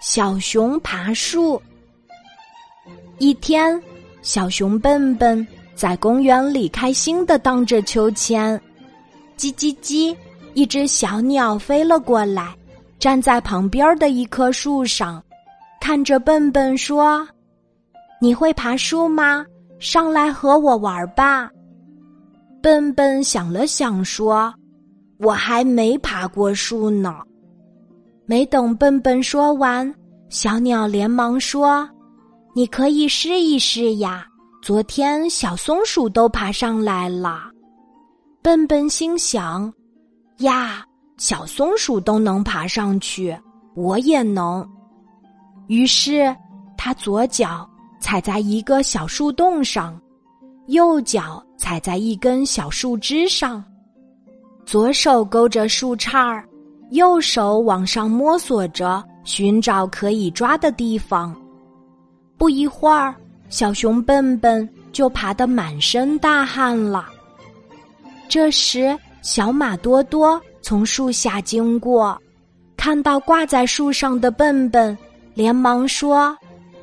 小熊爬树。一天，小熊笨笨在公园里开心的荡着秋千，叽叽叽，一只小鸟飞了过来，站在旁边的一棵树上，看着笨笨说：“你会爬树吗？上来和我玩吧。”笨笨想了想说：“我还没爬过树呢。”没等笨笨说完，小鸟连忙说：“你可以试一试呀！昨天小松鼠都爬上来了。”笨笨心想：“呀，小松鼠都能爬上去，我也能。”于是，他左脚踩在一个小树洞上，右脚踩在一根小树枝上，左手勾着树杈儿。右手往上摸索着，寻找可以抓的地方。不一会儿，小熊笨笨就爬得满身大汗了。这时，小马多多从树下经过，看到挂在树上的笨笨，连忙说：“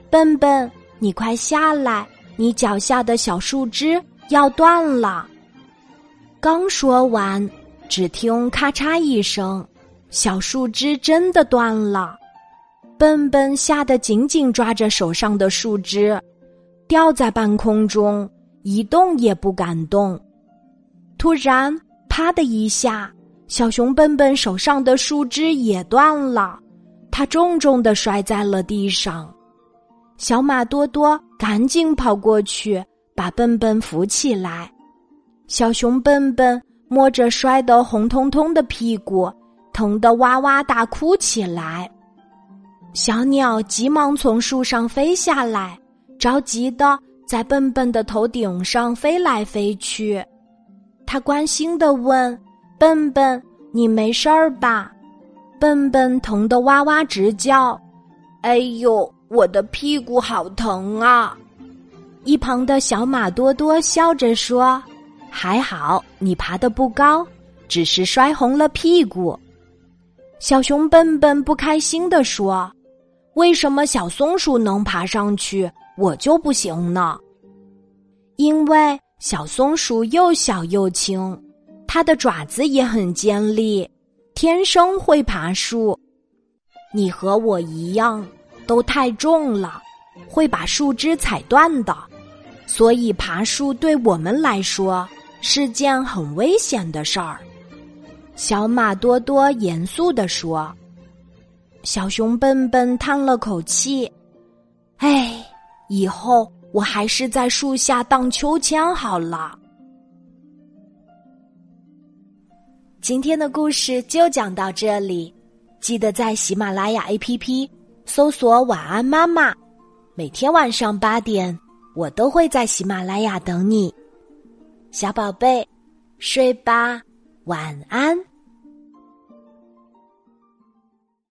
笨笨，你快下来，你脚下的小树枝要断了。”刚说完，只听咔嚓一声。小树枝真的断了，笨笨吓得紧紧抓着手上的树枝，吊在半空中，一动也不敢动。突然，啪的一下，小熊笨笨手上的树枝也断了，它重重的摔在了地上。小马多多赶紧跑过去，把笨笨扶起来。小熊笨笨摸着摔得红彤彤的屁股。疼得哇哇大哭起来，小鸟急忙从树上飞下来，着急的在笨笨的头顶上飞来飞去。他关心的问：“笨笨，你没事儿吧？”笨笨疼得哇哇直叫：“哎呦，我的屁股好疼啊！”一旁的小马多多笑着说：“还好，你爬得不高，只是摔红了屁股。”小熊笨笨不开心地说：“为什么小松鼠能爬上去，我就不行呢？”因为小松鼠又小又轻，它的爪子也很尖利，天生会爬树。你和我一样，都太重了，会把树枝踩断的，所以爬树对我们来说是件很危险的事儿。小马多多严肃地说：“小熊笨笨叹了口气，哎，以后我还是在树下荡秋千好了。”今天的故事就讲到这里，记得在喜马拉雅 APP 搜索“晚安妈妈”，每天晚上八点，我都会在喜马拉雅等你，小宝贝，睡吧。晚安。